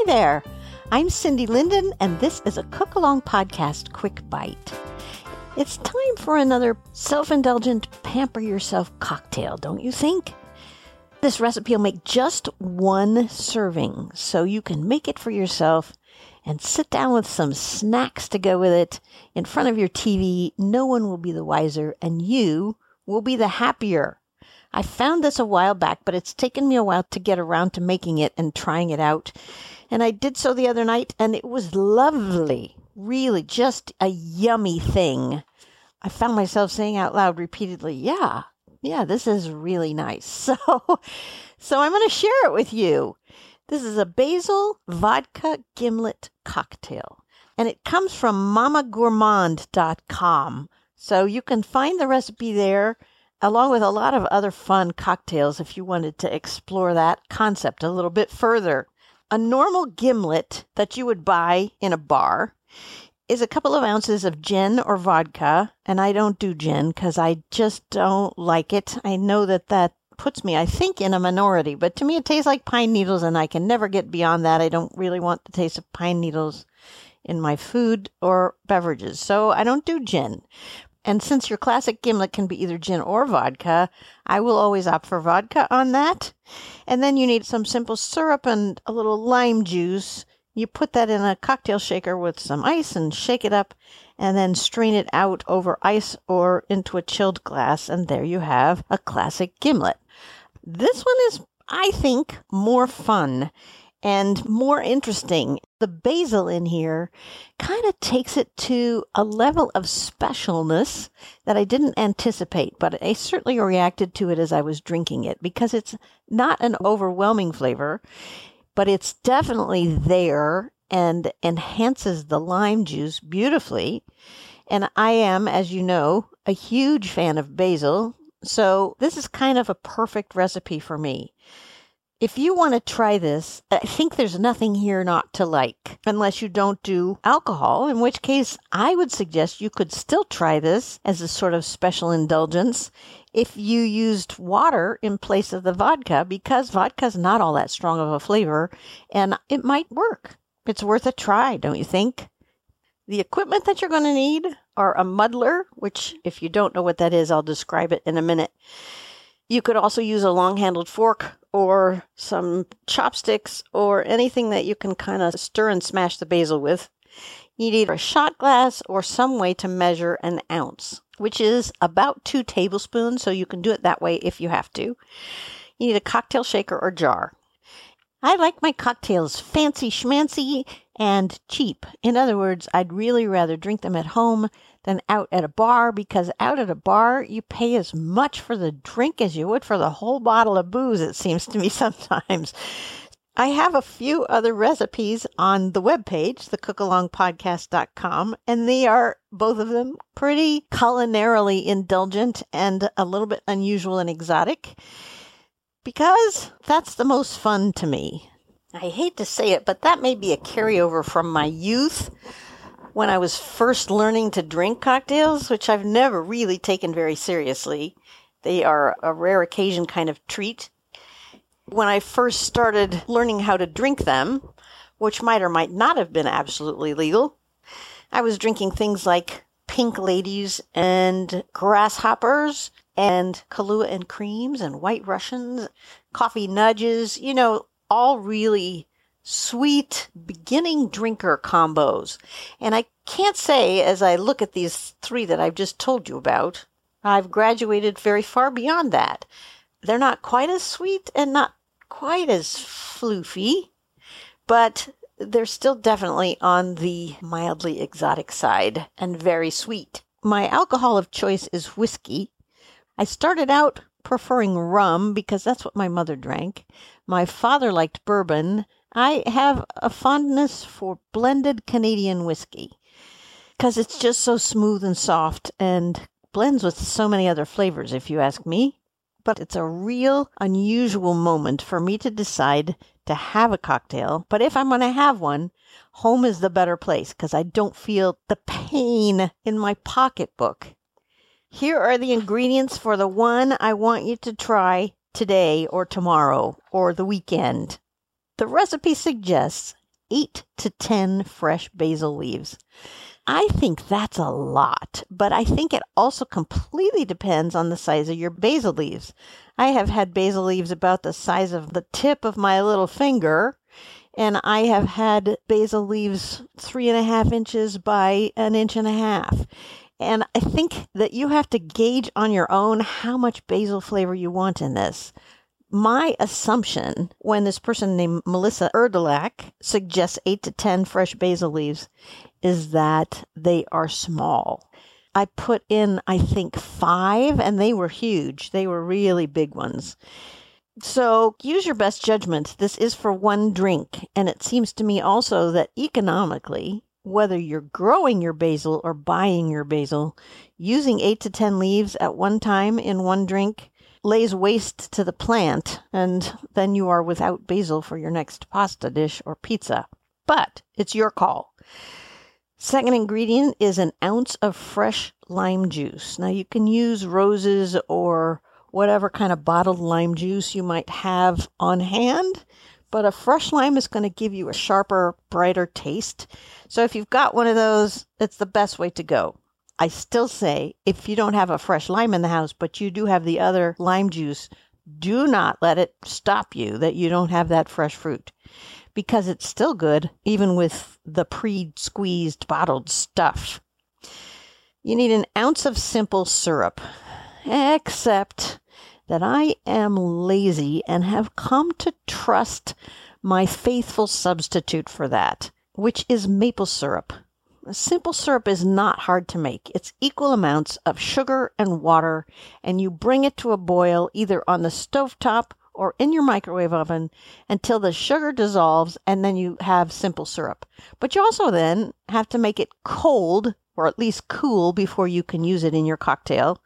Hi there. I'm Cindy Linden, and this is a Cook Along Podcast Quick Bite. It's time for another self indulgent, pamper yourself cocktail, don't you think? This recipe will make just one serving, so you can make it for yourself and sit down with some snacks to go with it in front of your TV. No one will be the wiser, and you will be the happier. I found this a while back, but it's taken me a while to get around to making it and trying it out. And I did so the other night, and it was lovely. Really, just a yummy thing. I found myself saying out loud repeatedly, Yeah, yeah, this is really nice. So, so I'm going to share it with you. This is a basil vodka gimlet cocktail, and it comes from mamagourmand.com. So you can find the recipe there along with a lot of other fun cocktails if you wanted to explore that concept a little bit further. A normal gimlet that you would buy in a bar is a couple of ounces of gin or vodka, and I don't do gin because I just don't like it. I know that that puts me, I think, in a minority, but to me it tastes like pine needles, and I can never get beyond that. I don't really want the taste of pine needles in my food or beverages, so I don't do gin. And since your classic gimlet can be either gin or vodka, I will always opt for vodka on that. And then you need some simple syrup and a little lime juice. You put that in a cocktail shaker with some ice and shake it up, and then strain it out over ice or into a chilled glass. And there you have a classic gimlet. This one is, I think, more fun and more interesting. The basil in here kind of takes it to a level of specialness that I didn't anticipate, but I certainly reacted to it as I was drinking it because it's not an overwhelming flavor, but it's definitely there and enhances the lime juice beautifully. And I am, as you know, a huge fan of basil. So this is kind of a perfect recipe for me. If you want to try this, I think there's nothing here not to like, unless you don't do alcohol, in which case I would suggest you could still try this as a sort of special indulgence if you used water in place of the vodka, because vodka's not all that strong of a flavor and it might work. It's worth a try, don't you think? The equipment that you're going to need are a muddler, which, if you don't know what that is, I'll describe it in a minute. You could also use a long handled fork or some chopsticks or anything that you can kind of stir and smash the basil with. You need a shot glass or some way to measure an ounce, which is about two tablespoons, so you can do it that way if you have to. You need a cocktail shaker or jar. I like my cocktails fancy schmancy and cheap. In other words, I'd really rather drink them at home than out at a bar because out at a bar you pay as much for the drink as you would for the whole bottle of booze, it seems to me sometimes. I have a few other recipes on the webpage, thecookalongpodcast.com, and they are both of them pretty culinarily indulgent and a little bit unusual and exotic because that's the most fun to me. I hate to say it, but that may be a carryover from my youth when I was first learning to drink cocktails, which I've never really taken very seriously. They are a rare occasion kind of treat. when I first started learning how to drink them, which might or might not have been absolutely legal, I was drinking things like pink ladies and grasshoppers and Kahlua and creams and white Russians, coffee nudges, you know, all really sweet beginning drinker combos. And I can't say, as I look at these three that I've just told you about, I've graduated very far beyond that. They're not quite as sweet and not quite as floofy, but they're still definitely on the mildly exotic side and very sweet. My alcohol of choice is whiskey. I started out preferring rum because that's what my mother drank. My father liked bourbon. I have a fondness for blended Canadian whiskey because it's just so smooth and soft and blends with so many other flavors, if you ask me. But it's a real unusual moment for me to decide to have a cocktail. But if I'm going to have one, home is the better place because I don't feel the pain in my pocketbook. Here are the ingredients for the one I want you to try today or tomorrow or the weekend. The recipe suggests 8 to 10 fresh basil leaves. I think that's a lot, but I think it also completely depends on the size of your basil leaves. I have had basil leaves about the size of the tip of my little finger, and I have had basil leaves three and a half inches by an inch and a half. And I think that you have to gauge on your own how much basil flavor you want in this. My assumption when this person named Melissa Erdelac suggests eight to 10 fresh basil leaves is that they are small. I put in, I think, five, and they were huge. They were really big ones. So use your best judgment. This is for one drink. And it seems to me also that economically, whether you're growing your basil or buying your basil, using eight to 10 leaves at one time in one drink lays waste to the plant, and then you are without basil for your next pasta dish or pizza. But it's your call. Second ingredient is an ounce of fresh lime juice. Now, you can use Rose's or whatever kind of bottled lime juice you might have on hand, but a fresh lime is going to give you a sharper, brighter taste. So, if you've got one of those, it's the best way to go. I still say if you don't have a fresh lime in the house, but you do have the other lime juice, do not let it stop you that you don't have that fresh fruit because it's still good, even with the pre squeezed bottled stuff. You need an ounce of simple syrup, except that I am lazy and have come to trust my faithful substitute for that, which is maple syrup. Simple syrup is not hard to make. It's equal amounts of sugar and water, and you bring it to a boil either on the stove top or in your microwave oven until the sugar dissolves and then you have simple syrup. But you also then have to make it cold or at least cool before you can use it in your cocktail.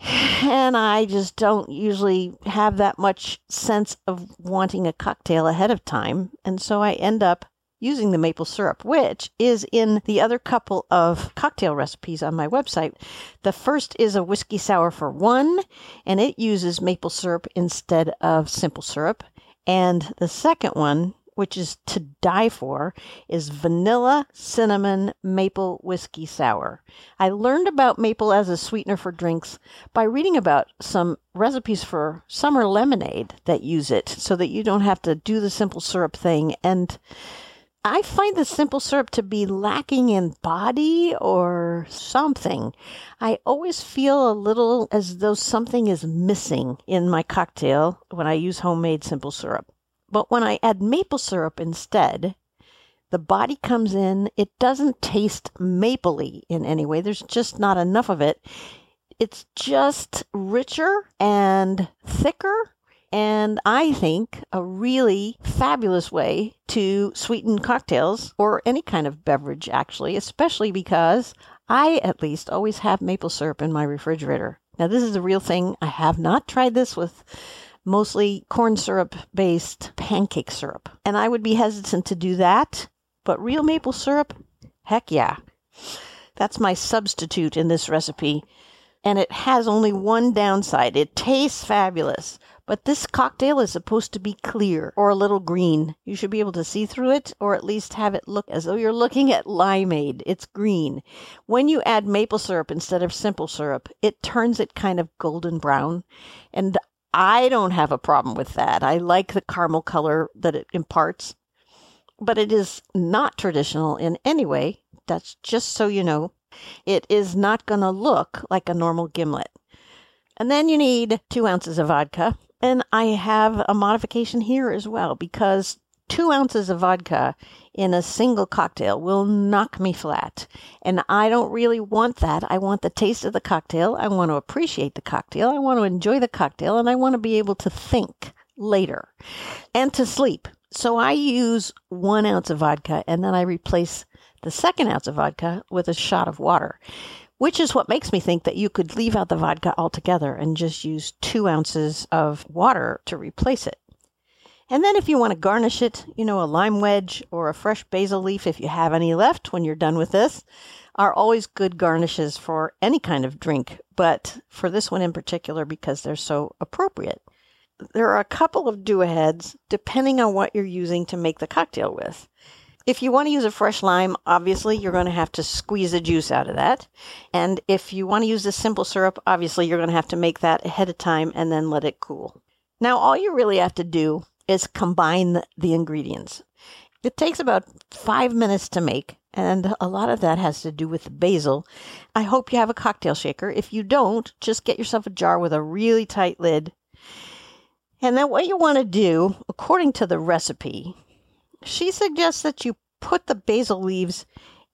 And I just don't usually have that much sense of wanting a cocktail ahead of time. And so I end up using the maple syrup, which is in the other couple of cocktail recipes on my website. The first is a whiskey sour for one, and it uses maple syrup instead of simple syrup. And the second one, which is to die for, is vanilla cinnamon maple whiskey sour. I learned about maple as a sweetener for drinks by reading about some recipes for summer lemonade that use it so that you don't have to do the simple syrup thing. And I find the simple syrup to be lacking in body or something. I always feel a little as though something is missing in my cocktail when I use homemade simple syrup. But when I add maple syrup instead, the body comes in. It doesn't taste mapley in any way. There's just not enough of it. It's just richer and thicker and I think a really fabulous way to sweeten cocktails or any kind of beverage, actually, especially because I at least always have maple syrup in my refrigerator. Now, this is a real thing. I have not tried this with mostly corn syrup based pancake syrup, and I would be hesitant to do that. But real maple syrup, heck yeah. That's my substitute in this recipe. And it has only one downside it tastes fabulous, But this cocktail is supposed to be clear or a little green. You should be able to see through it or at least have it look as though you're looking at limeade. It's green. When you add maple syrup instead of simple syrup, it turns it kind of golden brown. And I don't have a problem with that. I like the caramel color that it imparts. But it is not traditional in any way. That's just so you know. It is not going to look like a normal gimlet. And then you need two ounces of vodka. And I have a modification here as well because two ounces of vodka in a single cocktail will knock me flat. And I don't really want that. I want the taste of the cocktail. I want to appreciate the cocktail. I want to enjoy the cocktail. And I want to be able to think later and to sleep. So I use one ounce of vodka and then I replace the second ounce of vodka with a shot of water which is what makes me think that you could leave out the vodka altogether and just use two ounces of water to replace it. And then if you want to garnish it, you know, a lime wedge or a fresh basil leaf, if you have any left when you're done with this, are always good garnishes for any kind of drink, but for this one in particular because they're so appropriate. There are a couple of do aheads depending on what you're using to make the cocktail with. If you want to use a fresh lime, obviously you're going to have to squeeze the juice out of that. And if you want to use a simple syrup, obviously you're going to have to make that ahead of time and then let it cool. Now, all you really have to do is combine the ingredients. It takes about five minutes to make, and a lot of that has to do with the basil. I hope you have a cocktail shaker. If you don't, just get yourself a jar with a really tight lid. And then what you want to do, according to the recipe, she suggests that you put the basil leaves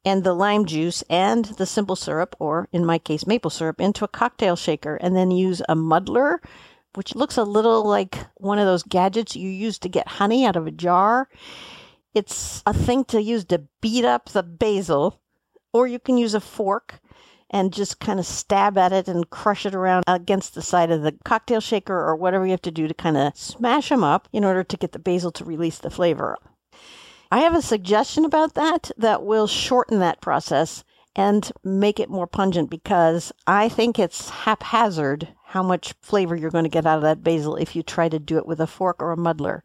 and the lime juice and the simple syrup, or in my case, maple syrup, into a cocktail shaker and then use a muddler, which looks a little like one of those gadgets you use to get honey out of a jar. It's a thing to use to beat up the basil, or you can use a fork and just kind of stab at it and crush it around against the side of the cocktail shaker or whatever you have to do to kind of smash them up in order to get the basil to release the flavor. I have a suggestion about that that will shorten that process and make it more pungent because I think it's haphazard how much flavor you're going to get out of that basil if you try to do it with a fork or a muddler.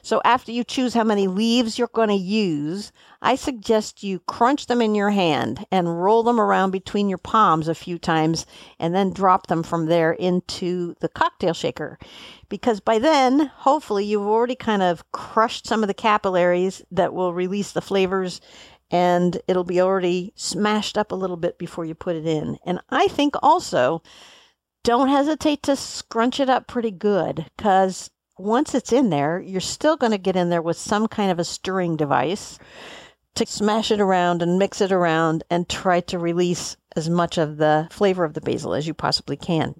So after you choose how many leaves you're going to use, I suggest you crunch them in your hand and roll them around between your palms a few times and then drop them from there into the cocktail shaker. Because by then, hopefully, you've already kind of crushed some of the capillaries that will release the flavors and it'll be already smashed up a little bit before you put it in. And I think also don't hesitate to scrunch it up pretty good because once it's in there, you're still going to get in there with some kind of a stirring device to smash it around and mix it around and try to release as much of the flavor of the basil as you possibly can.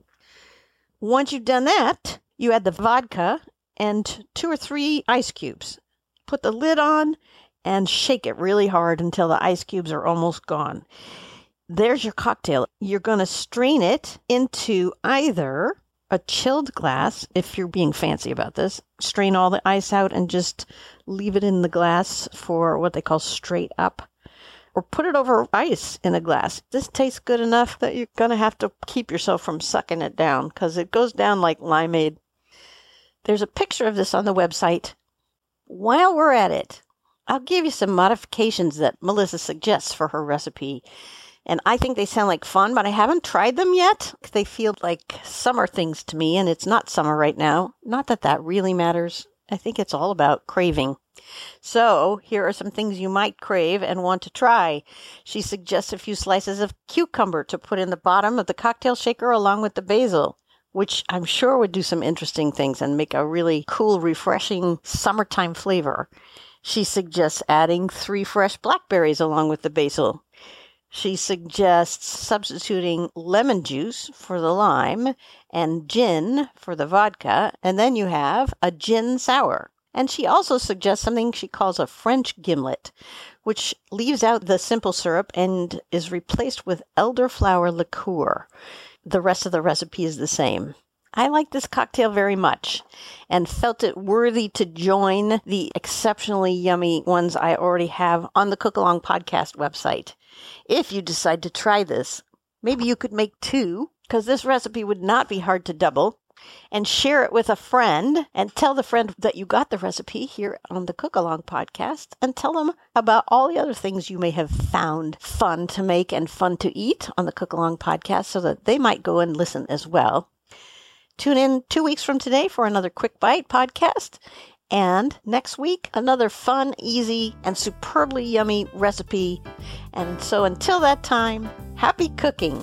Once you've done that, you add the vodka and two or three ice cubes. Put the lid on and shake it really hard until the ice cubes are almost gone there's your cocktail. You're going to strain it into either a chilled glass, if you're being fancy about this, strain all the ice out and just leave it in the glass for what they call straight up, or put it over ice in a glass. This tastes good enough that you're going to have to keep yourself from sucking it down because it goes down like limeade. There's a picture of this on the website. While we're at it, I'll give you some modifications that Melissa suggests for her recipe. And I think they sound like fun, but I haven't tried them yet. They feel like summer things to me, and it's not summer right now. Not that that really matters. I think it's all about craving. So, here are some things you might crave and want to try. She suggests a few slices of cucumber to put in the bottom of the cocktail shaker along with the basil, which I'm sure would do some interesting things and make a really cool, refreshing summertime flavor. She suggests adding three fresh blackberries along with the basil. She suggests substituting lemon juice for the lime and gin for the vodka, and then you have a gin sour. And she also suggests something she calls a French gimlet, which leaves out the simple syrup and is replaced with elderflower liqueur. The rest of the recipe is the same. I like this cocktail very much and felt it worthy to join the exceptionally yummy ones I already have on the Cook Along podcast website. If you decide to try this, maybe you could make two because this recipe would not be hard to double. and share it with a friend and tell the friend that you got the recipe here on the Cook Along podcast and tell them about all the other things you may have found fun to make and fun to eat on the Cook Along podcast so that they might go and listen as well. Tune in two weeks from today for another Quick Bite podcast. And next week, another fun, easy, and superbly yummy recipe. And so until that time, happy cooking!